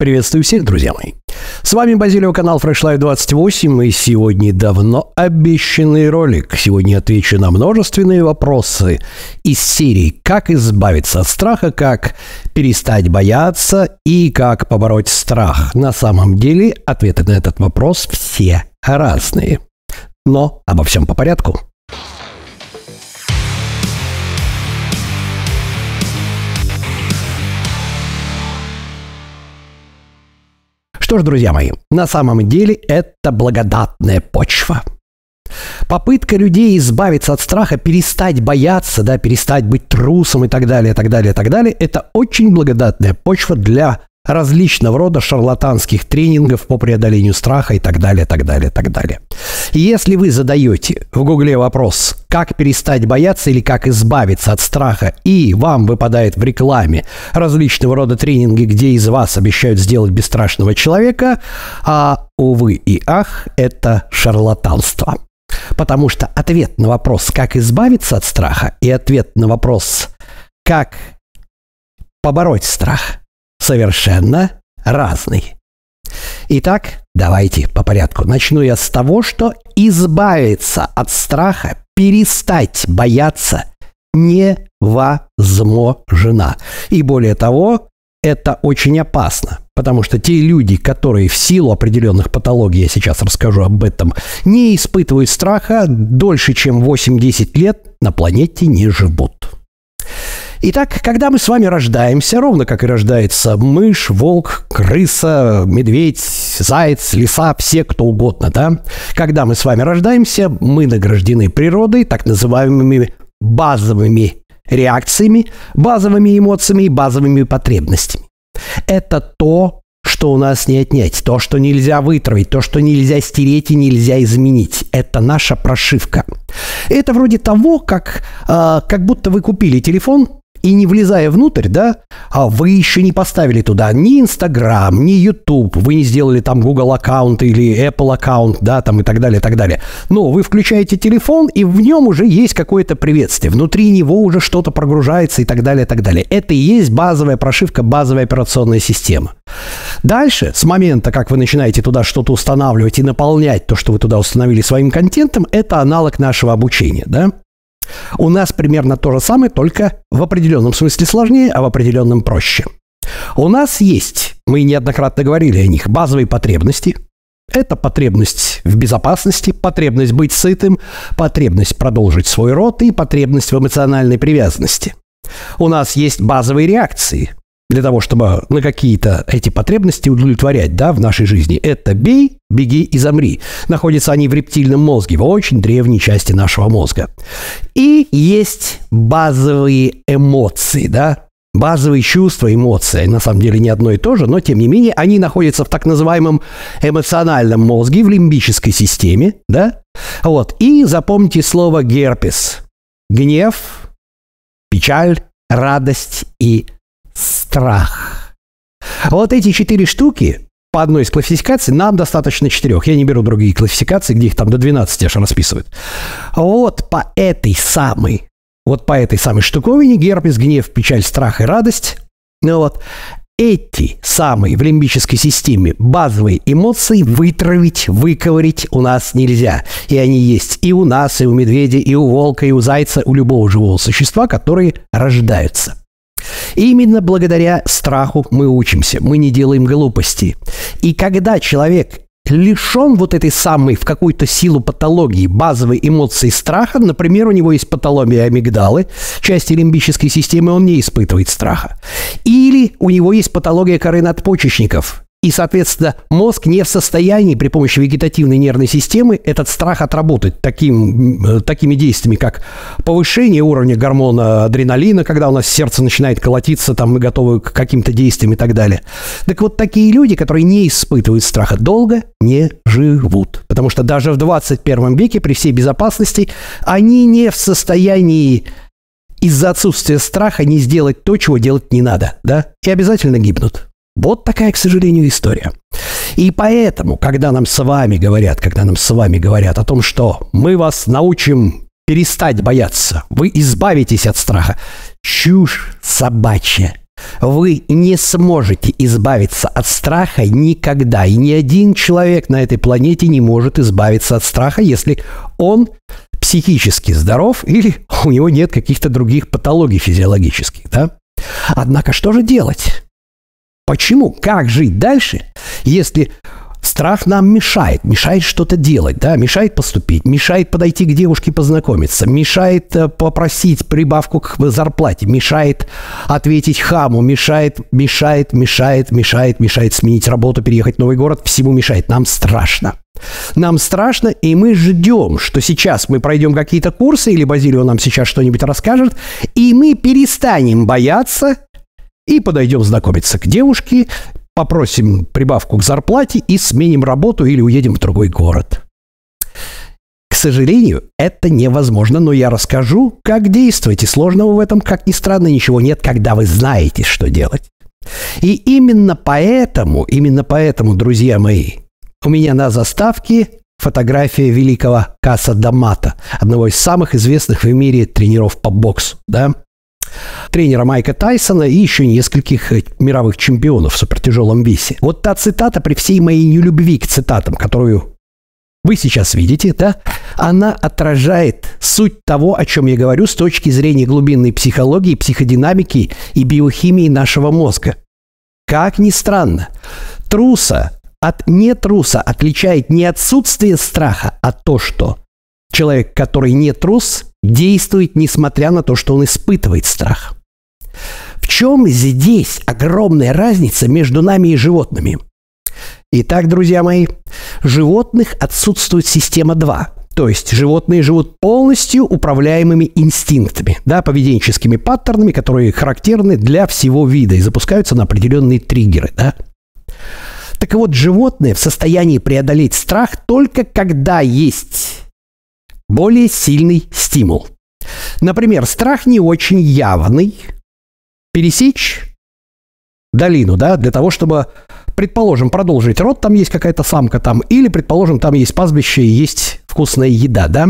Приветствую всех, друзья мои. С вами Базилио, канал Fresh Life 28, и сегодня давно обещанный ролик. Сегодня отвечу на множественные вопросы из серии «Как избавиться от страха», «Как перестать бояться» и «Как побороть страх». На самом деле ответы на этот вопрос все разные. Но обо всем по порядку. Что ж, друзья мои, на самом деле это благодатная почва. Попытка людей избавиться от страха, перестать бояться, да, перестать быть трусом и так далее, так далее, так далее, это очень благодатная почва для различного рода шарлатанских тренингов по преодолению страха и так далее, так далее, так далее. Если вы задаете в Гугле вопрос, как перестать бояться или как избавиться от страха, и вам выпадает в рекламе различного рода тренинги, где из вас обещают сделать бесстрашного человека, а, увы и ах, это шарлатанство. Потому что ответ на вопрос, как избавиться от страха, и ответ на вопрос, как побороть страх, совершенно разный. Итак, давайте по порядку. Начну я с того, что избавиться от страха, перестать бояться невозможно. И более того, это очень опасно, потому что те люди, которые в силу определенных патологий, я сейчас расскажу об этом, не испытывают страха, дольше чем 8-10 лет на планете не живут. Итак, когда мы с вами рождаемся, ровно как и рождается мышь, волк, крыса, медведь, заяц, лиса, все кто угодно, да? Когда мы с вами рождаемся, мы награждены природой так называемыми базовыми реакциями, базовыми эмоциями и базовыми потребностями. Это то, что у нас не отнять, то, что нельзя вытравить, то, что нельзя стереть и нельзя изменить. Это наша прошивка. Это вроде того, как, э, как будто вы купили телефон, и не влезая внутрь, да, а вы еще не поставили туда ни Инстаграм, ни Ютуб, вы не сделали там Google аккаунт или Apple аккаунт, да, там и так далее, и так далее. Но вы включаете телефон, и в нем уже есть какое-то приветствие. Внутри него уже что-то прогружается и так далее, и так далее. Это и есть базовая прошивка, базовая операционная система. Дальше, с момента, как вы начинаете туда что-то устанавливать и наполнять то, что вы туда установили своим контентом, это аналог нашего обучения, да? У нас примерно то же самое, только в определенном смысле сложнее, а в определенном проще. У нас есть, мы неоднократно говорили о них, базовые потребности. Это потребность в безопасности, потребность быть сытым, потребность продолжить свой род и потребность в эмоциональной привязанности. У нас есть базовые реакции, для того, чтобы на какие-то эти потребности удовлетворять, да, в нашей жизни. Это бей, беги и замри. Находятся они в рептильном мозге, в очень древней части нашего мозга. И есть базовые эмоции, да, базовые чувства, эмоции, на самом деле не одно и то же, но тем не менее они находятся в так называемом эмоциональном мозге, в лимбической системе, да, вот, и запомните слово герпес. Гнев, печаль, радость и страх. Вот эти четыре штуки по одной из классификаций нам достаточно четырех. Я не беру другие классификации, где их там до 12 аж расписывают. Вот по этой самой, вот по этой самой штуковине герпес, гнев, печаль, страх и радость. Ну вот, эти самые в лимбической системе базовые эмоции вытравить, выковырить у нас нельзя. И они есть и у нас, и у медведя, и у волка, и у зайца, у любого живого существа, которые рождаются. И именно благодаря страху мы учимся, мы не делаем глупости. И когда человек лишен вот этой самой в какую-то силу патологии базовой эмоции страха, например, у него есть патология амигдалы, части лимбической системы, он не испытывает страха. Или у него есть патология коры надпочечников, и, соответственно, мозг не в состоянии при помощи вегетативной нервной системы этот страх отработать таким, э, такими действиями, как повышение уровня гормона адреналина, когда у нас сердце начинает колотиться, там мы готовы к каким-то действиям и так далее. Так вот, такие люди, которые не испытывают страха, долго не живут. Потому что даже в 21 веке, при всей безопасности, они не в состоянии из-за отсутствия страха не сделать то, чего делать не надо, да, и обязательно гибнут. Вот такая, к сожалению, история. И поэтому, когда нам с вами говорят, когда нам с вами говорят о том, что мы вас научим перестать бояться, вы избавитесь от страха, чушь собачья. вы не сможете избавиться от страха никогда. И ни один человек на этой планете не может избавиться от страха, если он психически здоров или у него нет каких-то других патологий физиологических. Да? Однако что же делать? Почему? Как жить дальше, если Страх нам мешает, мешает что-то делать, да, мешает поступить, мешает подойти к девушке познакомиться, мешает э, попросить прибавку к зарплате, мешает ответить хаму, мешает, мешает, мешает, мешает, мешает сменить работу, переехать в новый город, всему мешает. Нам страшно. Нам страшно, и мы ждем, что сейчас мы пройдем какие-то курсы, или Базилио нам сейчас что-нибудь расскажет, и мы перестанем бояться и подойдем знакомиться к девушке, попросим прибавку к зарплате и сменим работу или уедем в другой город. К сожалению, это невозможно, но я расскажу, как действовать, и сложного в этом, как ни странно, ничего нет, когда вы знаете, что делать. И именно поэтому, именно поэтому, друзья мои, у меня на заставке фотография великого Каса Дамата, одного из самых известных в мире тренеров по боксу, да? Тренера Майка Тайсона и еще нескольких э, мировых чемпионов в супертяжелом весе. Вот та цитата при всей моей нелюбви к цитатам, которую вы сейчас видите, да, она отражает суть того, о чем я говорю с точки зрения глубинной психологии, психодинамики и биохимии нашего мозга. Как ни странно, труса от нетруса отличает не отсутствие страха, а то, что человек, который не трус, действует несмотря на то, что он испытывает страх. В чем здесь огромная разница между нами и животными? Итак, друзья мои, животных отсутствует система 2. То есть животные живут полностью управляемыми инстинктами, да, поведенческими паттернами, которые характерны для всего вида и запускаются на определенные триггеры. Да? Так вот, животные в состоянии преодолеть страх только когда есть более сильный стимул. Например, страх не очень явный. Пересечь долину, да, для того, чтобы, предположим, продолжить род, там есть какая-то самка там, или, предположим, там есть пастбище и есть вкусная еда, да.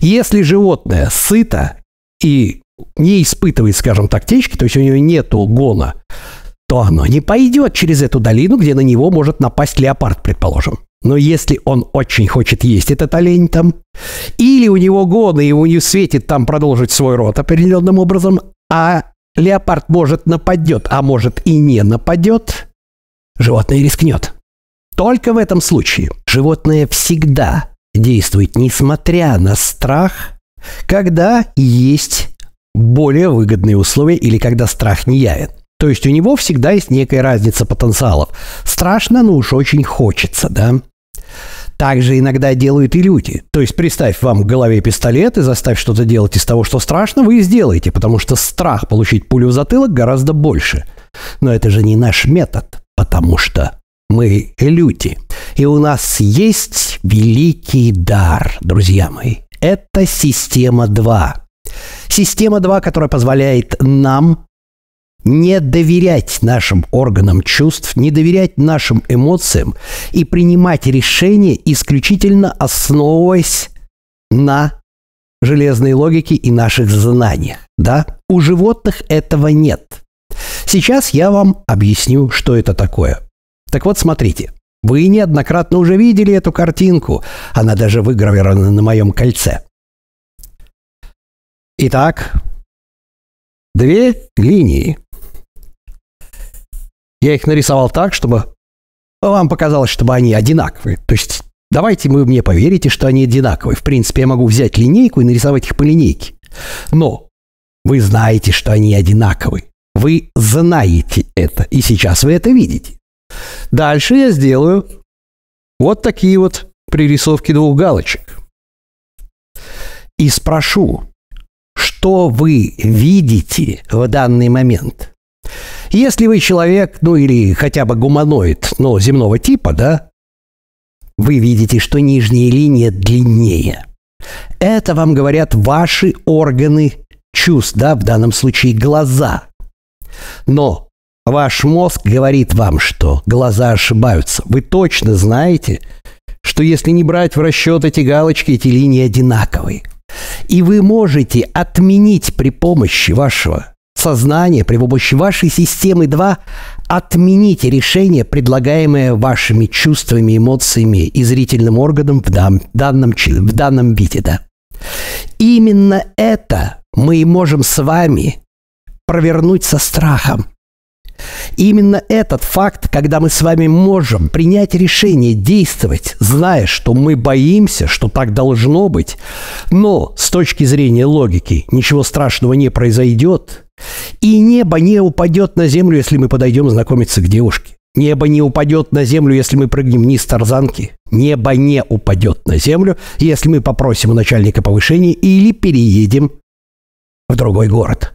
Если животное сыто и не испытывает, скажем так, течки, то есть у него нету гона, то оно не пойдет через эту долину, где на него может напасть леопард, предположим. Но если он очень хочет есть этот олень там, или у него годы, и у него светит там продолжить свой род определенным образом, а леопард может нападет, а может и не нападет, животное рискнет. Только в этом случае животное всегда действует, несмотря на страх, когда есть более выгодные условия или когда страх не явен. То есть у него всегда есть некая разница потенциалов. Страшно, но уж очень хочется, да? Так же иногда делают и люди. То есть представь вам в голове пистолет и заставь что-то делать из того, что страшно, вы и сделаете, потому что страх получить пулю в затылок гораздо больше. Но это же не наш метод, потому что мы люди. И у нас есть великий дар, друзья мои. Это система 2. Система 2, которая позволяет нам не доверять нашим органам чувств, не доверять нашим эмоциям и принимать решения исключительно основываясь на железной логике и наших знаниях. Да? У животных этого нет. Сейчас я вам объясню, что это такое. Так вот, смотрите. Вы неоднократно уже видели эту картинку. Она даже выгравирована на моем кольце. Итак, две линии я их нарисовал так, чтобы вам показалось, чтобы они одинаковые. То есть давайте вы мне поверите, что они одинаковые. В принципе, я могу взять линейку и нарисовать их по линейке. Но вы знаете, что они одинаковые. Вы знаете это, и сейчас вы это видите. Дальше я сделаю вот такие вот пририсовки двух галочек. И спрошу, что вы видите в данный момент – если вы человек, ну или хотя бы гуманоид, ну, земного типа, да, вы видите, что нижняя линия длиннее. Это вам говорят ваши органы чувств, да, в данном случае глаза. Но ваш мозг говорит вам, что глаза ошибаются. Вы точно знаете, что если не брать в расчет эти галочки, эти линии одинаковые. И вы можете отменить при помощи вашего сознания, при помощи вашей системы 2 отмените решение, предлагаемое вашими чувствами, эмоциями и зрительным органом в, дан, данном, в данном виде. Да. Именно это мы и можем с вами провернуть со страхом. именно этот факт, когда мы с вами можем принять решение действовать, зная, что мы боимся, что так должно быть, но с точки зрения логики ничего страшного не произойдет, и небо не упадет на землю, если мы подойдем знакомиться к девушке. Небо не упадет на землю, если мы прыгнем вниз тарзанки. Небо не упадет на землю, если мы попросим у начальника повышения или переедем в другой город.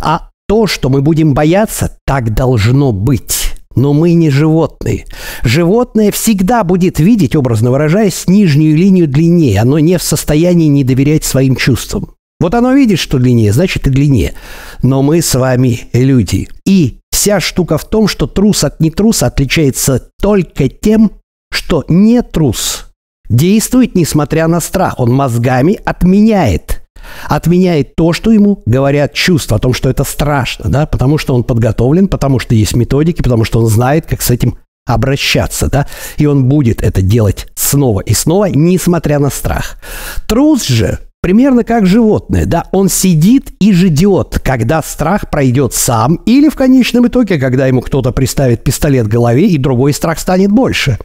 А то, что мы будем бояться, так должно быть. Но мы не животные. Животное всегда будет видеть, образно выражаясь, нижнюю линию длиннее. Оно не в состоянии не доверять своим чувствам. Вот оно видит, что длиннее, значит и длиннее. Но мы с вами люди. И вся штука в том, что трус от нетруса отличается только тем, что не трус действует несмотря на страх. Он мозгами отменяет отменяет то, что ему говорят чувства, о том, что это страшно, да, потому что он подготовлен, потому что есть методики, потому что он знает, как с этим обращаться, да, и он будет это делать снова и снова, несмотря на страх. Трус же примерно как животное, да, он сидит и ждет, когда страх пройдет сам, или в конечном итоге, когда ему кто-то приставит пистолет к голове, и другой страх станет больше.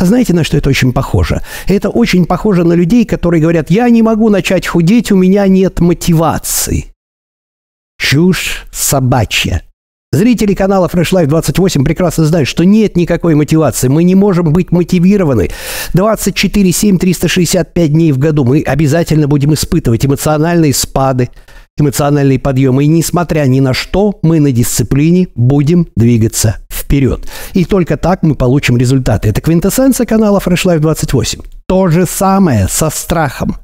Знаете, на что это очень похоже? Это очень похоже на людей, которые говорят, я не могу начать худеть, у меня нет мотивации. Чушь собачья. Зрители канала Fresh Life 28 прекрасно знают, что нет никакой мотивации. Мы не можем быть мотивированы. 24, 7, 365 дней в году мы обязательно будем испытывать эмоциональные спады, эмоциональные подъемы. И несмотря ни на что, мы на дисциплине будем двигаться вперед. И только так мы получим результаты. Это квинтэссенция канала Fresh Life 28. То же самое со страхом.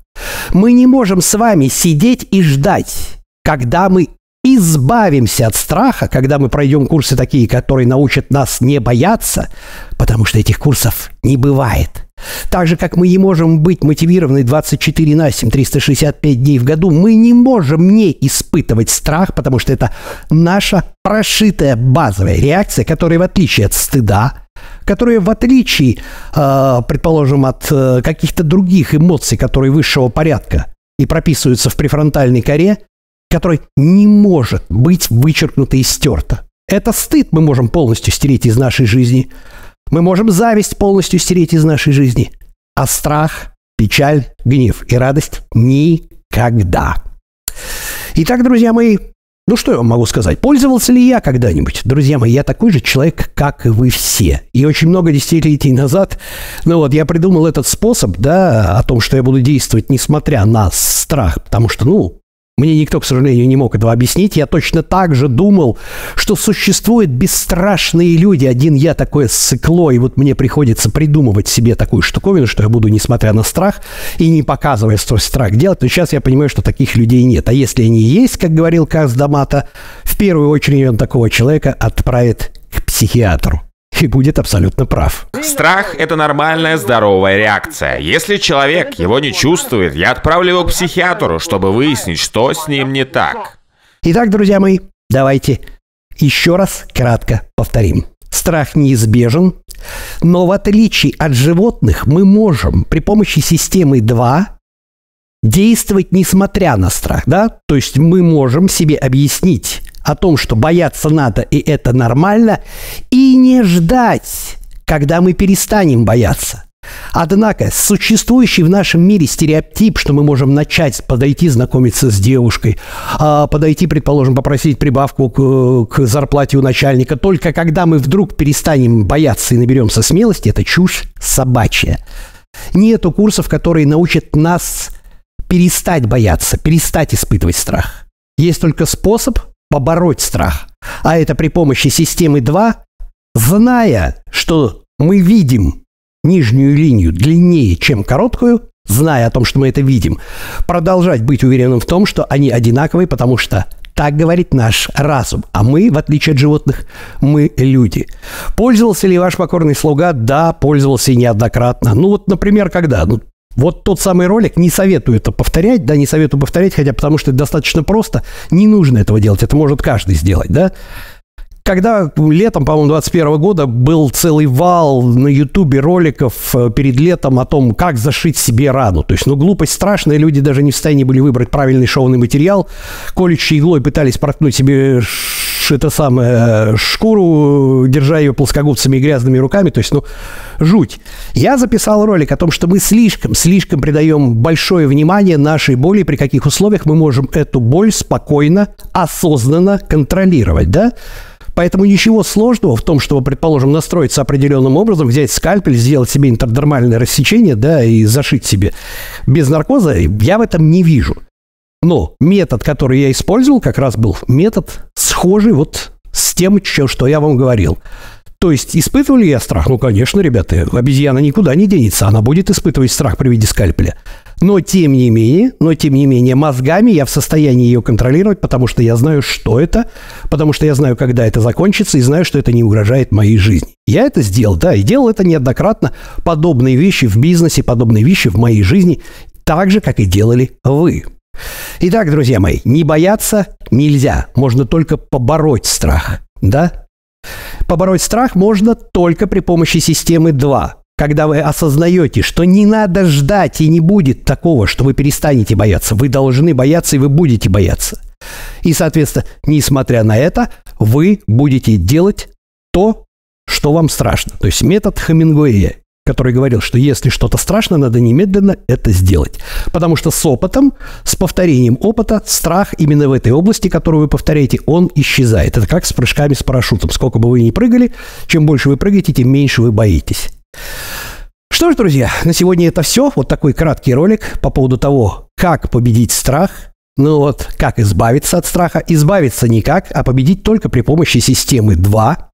Мы не можем с вами сидеть и ждать, когда мы избавимся от страха, когда мы пройдем курсы такие, которые научат нас не бояться, потому что этих курсов не бывает. Так же, как мы не можем быть мотивированы 24 на 7, 365 дней в году, мы не можем не испытывать страх, потому что это наша прошитая базовая реакция, которая в отличие от стыда, которая в отличие, э, предположим, от э, каких-то других эмоций, которые высшего порядка и прописываются в префронтальной коре, которая не может быть вычеркнута и стерта. Это стыд мы можем полностью стереть из нашей жизни – мы можем зависть полностью стереть из нашей жизни, а страх, печаль, гнев и радость никогда. Итак, друзья мои, ну что я вам могу сказать? Пользовался ли я когда-нибудь? Друзья мои, я такой же человек, как и вы все. И очень много десятилетий назад, ну вот, я придумал этот способ, да, о том, что я буду действовать, несмотря на страх, потому что, ну, мне никто, к сожалению, не мог этого объяснить. Я точно так же думал, что существуют бесстрашные люди. Один я такое сыкло, и вот мне приходится придумывать себе такую штуковину, что я буду, несмотря на страх, и не показывая свой страх делать. Но сейчас я понимаю, что таких людей нет. А если они есть, как говорил Каз Дамата, в первую очередь он такого человека отправит к психиатру и будет абсолютно прав. Страх – это нормальная здоровая реакция. Если человек его не чувствует, я отправлю его к психиатру, чтобы выяснить, что с ним не так. Итак, друзья мои, давайте еще раз кратко повторим. Страх неизбежен, но в отличие от животных мы можем при помощи системы 2 действовать несмотря на страх, да? То есть мы можем себе объяснить о том, что бояться надо и это нормально, и не ждать, когда мы перестанем бояться. Однако существующий в нашем мире стереотип, что мы можем начать подойти знакомиться с девушкой, а подойти, предположим, попросить прибавку к, к зарплате у начальника, только когда мы вдруг перестанем бояться и наберемся смелости, это чушь собачья. Нету курсов, которые научат нас перестать бояться, перестать испытывать страх. Есть только способ побороть страх. А это при помощи системы 2, зная, что мы видим нижнюю линию длиннее, чем короткую, зная о том, что мы это видим, продолжать быть уверенным в том, что они одинаковые, потому что так говорит наш разум. А мы, в отличие от животных, мы люди. Пользовался ли ваш покорный слуга? Да, пользовался неоднократно. Ну вот, например, когда? Ну, Вот тот самый ролик, не советую это повторять, да, не советую повторять, хотя потому что это достаточно просто, не нужно этого делать, это может каждый сделать, да. Когда летом, по-моему, 21 года был целый вал на Ютубе роликов э, перед летом о том, как зашить себе рану. То есть, ну, глупость страшная, люди даже не в состоянии были выбрать правильный шовный материал. Колющей иглой пытались проткнуть себе это самое шкуру, держа ее плоскогубцами и грязными руками. То есть, ну, жуть. Я записал ролик о том, что мы слишком, слишком придаем большое внимание нашей боли, при каких условиях мы можем эту боль спокойно, осознанно контролировать, да? Поэтому ничего сложного в том, чтобы, предположим, настроиться определенным образом, взять скальпель, сделать себе интердермальное рассечение, да, и зашить себе без наркоза, я в этом не вижу. Но метод, который я использовал, как раз был метод схожий вот с тем, что я вам говорил. То есть испытывали я страх? Ну, конечно, ребята, обезьяна никуда не денется, она будет испытывать страх при виде скальпеля. Но тем не менее, но тем не менее, мозгами я в состоянии ее контролировать, потому что я знаю, что это, потому что я знаю, когда это закончится, и знаю, что это не угрожает моей жизни. Я это сделал, да, и делал это неоднократно. Подобные вещи в бизнесе, подобные вещи в моей жизни, так же, как и делали вы. Итак, друзья мои, не бояться нельзя, можно только побороть страх, да? Побороть страх можно только при помощи системы 2 когда вы осознаете, что не надо ждать и не будет такого, что вы перестанете бояться. Вы должны бояться и вы будете бояться. И, соответственно, несмотря на это, вы будете делать то, что вам страшно. То есть метод Хемингуэя, который говорил, что если что-то страшно, надо немедленно это сделать. Потому что с опытом, с повторением опыта, страх именно в этой области, которую вы повторяете, он исчезает. Это как с прыжками с парашютом. Сколько бы вы ни прыгали, чем больше вы прыгаете, тем меньше вы боитесь. Что ж, друзья, на сегодня это все. Вот такой краткий ролик по поводу того, как победить страх. Ну вот, как избавиться от страха? Избавиться никак, а победить только при помощи системы 2.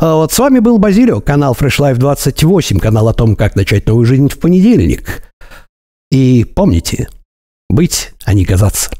А вот с вами был Базилио, канал Fresh Life 28, канал о том, как начать новую жизнь в понедельник. И помните, быть, а не казаться.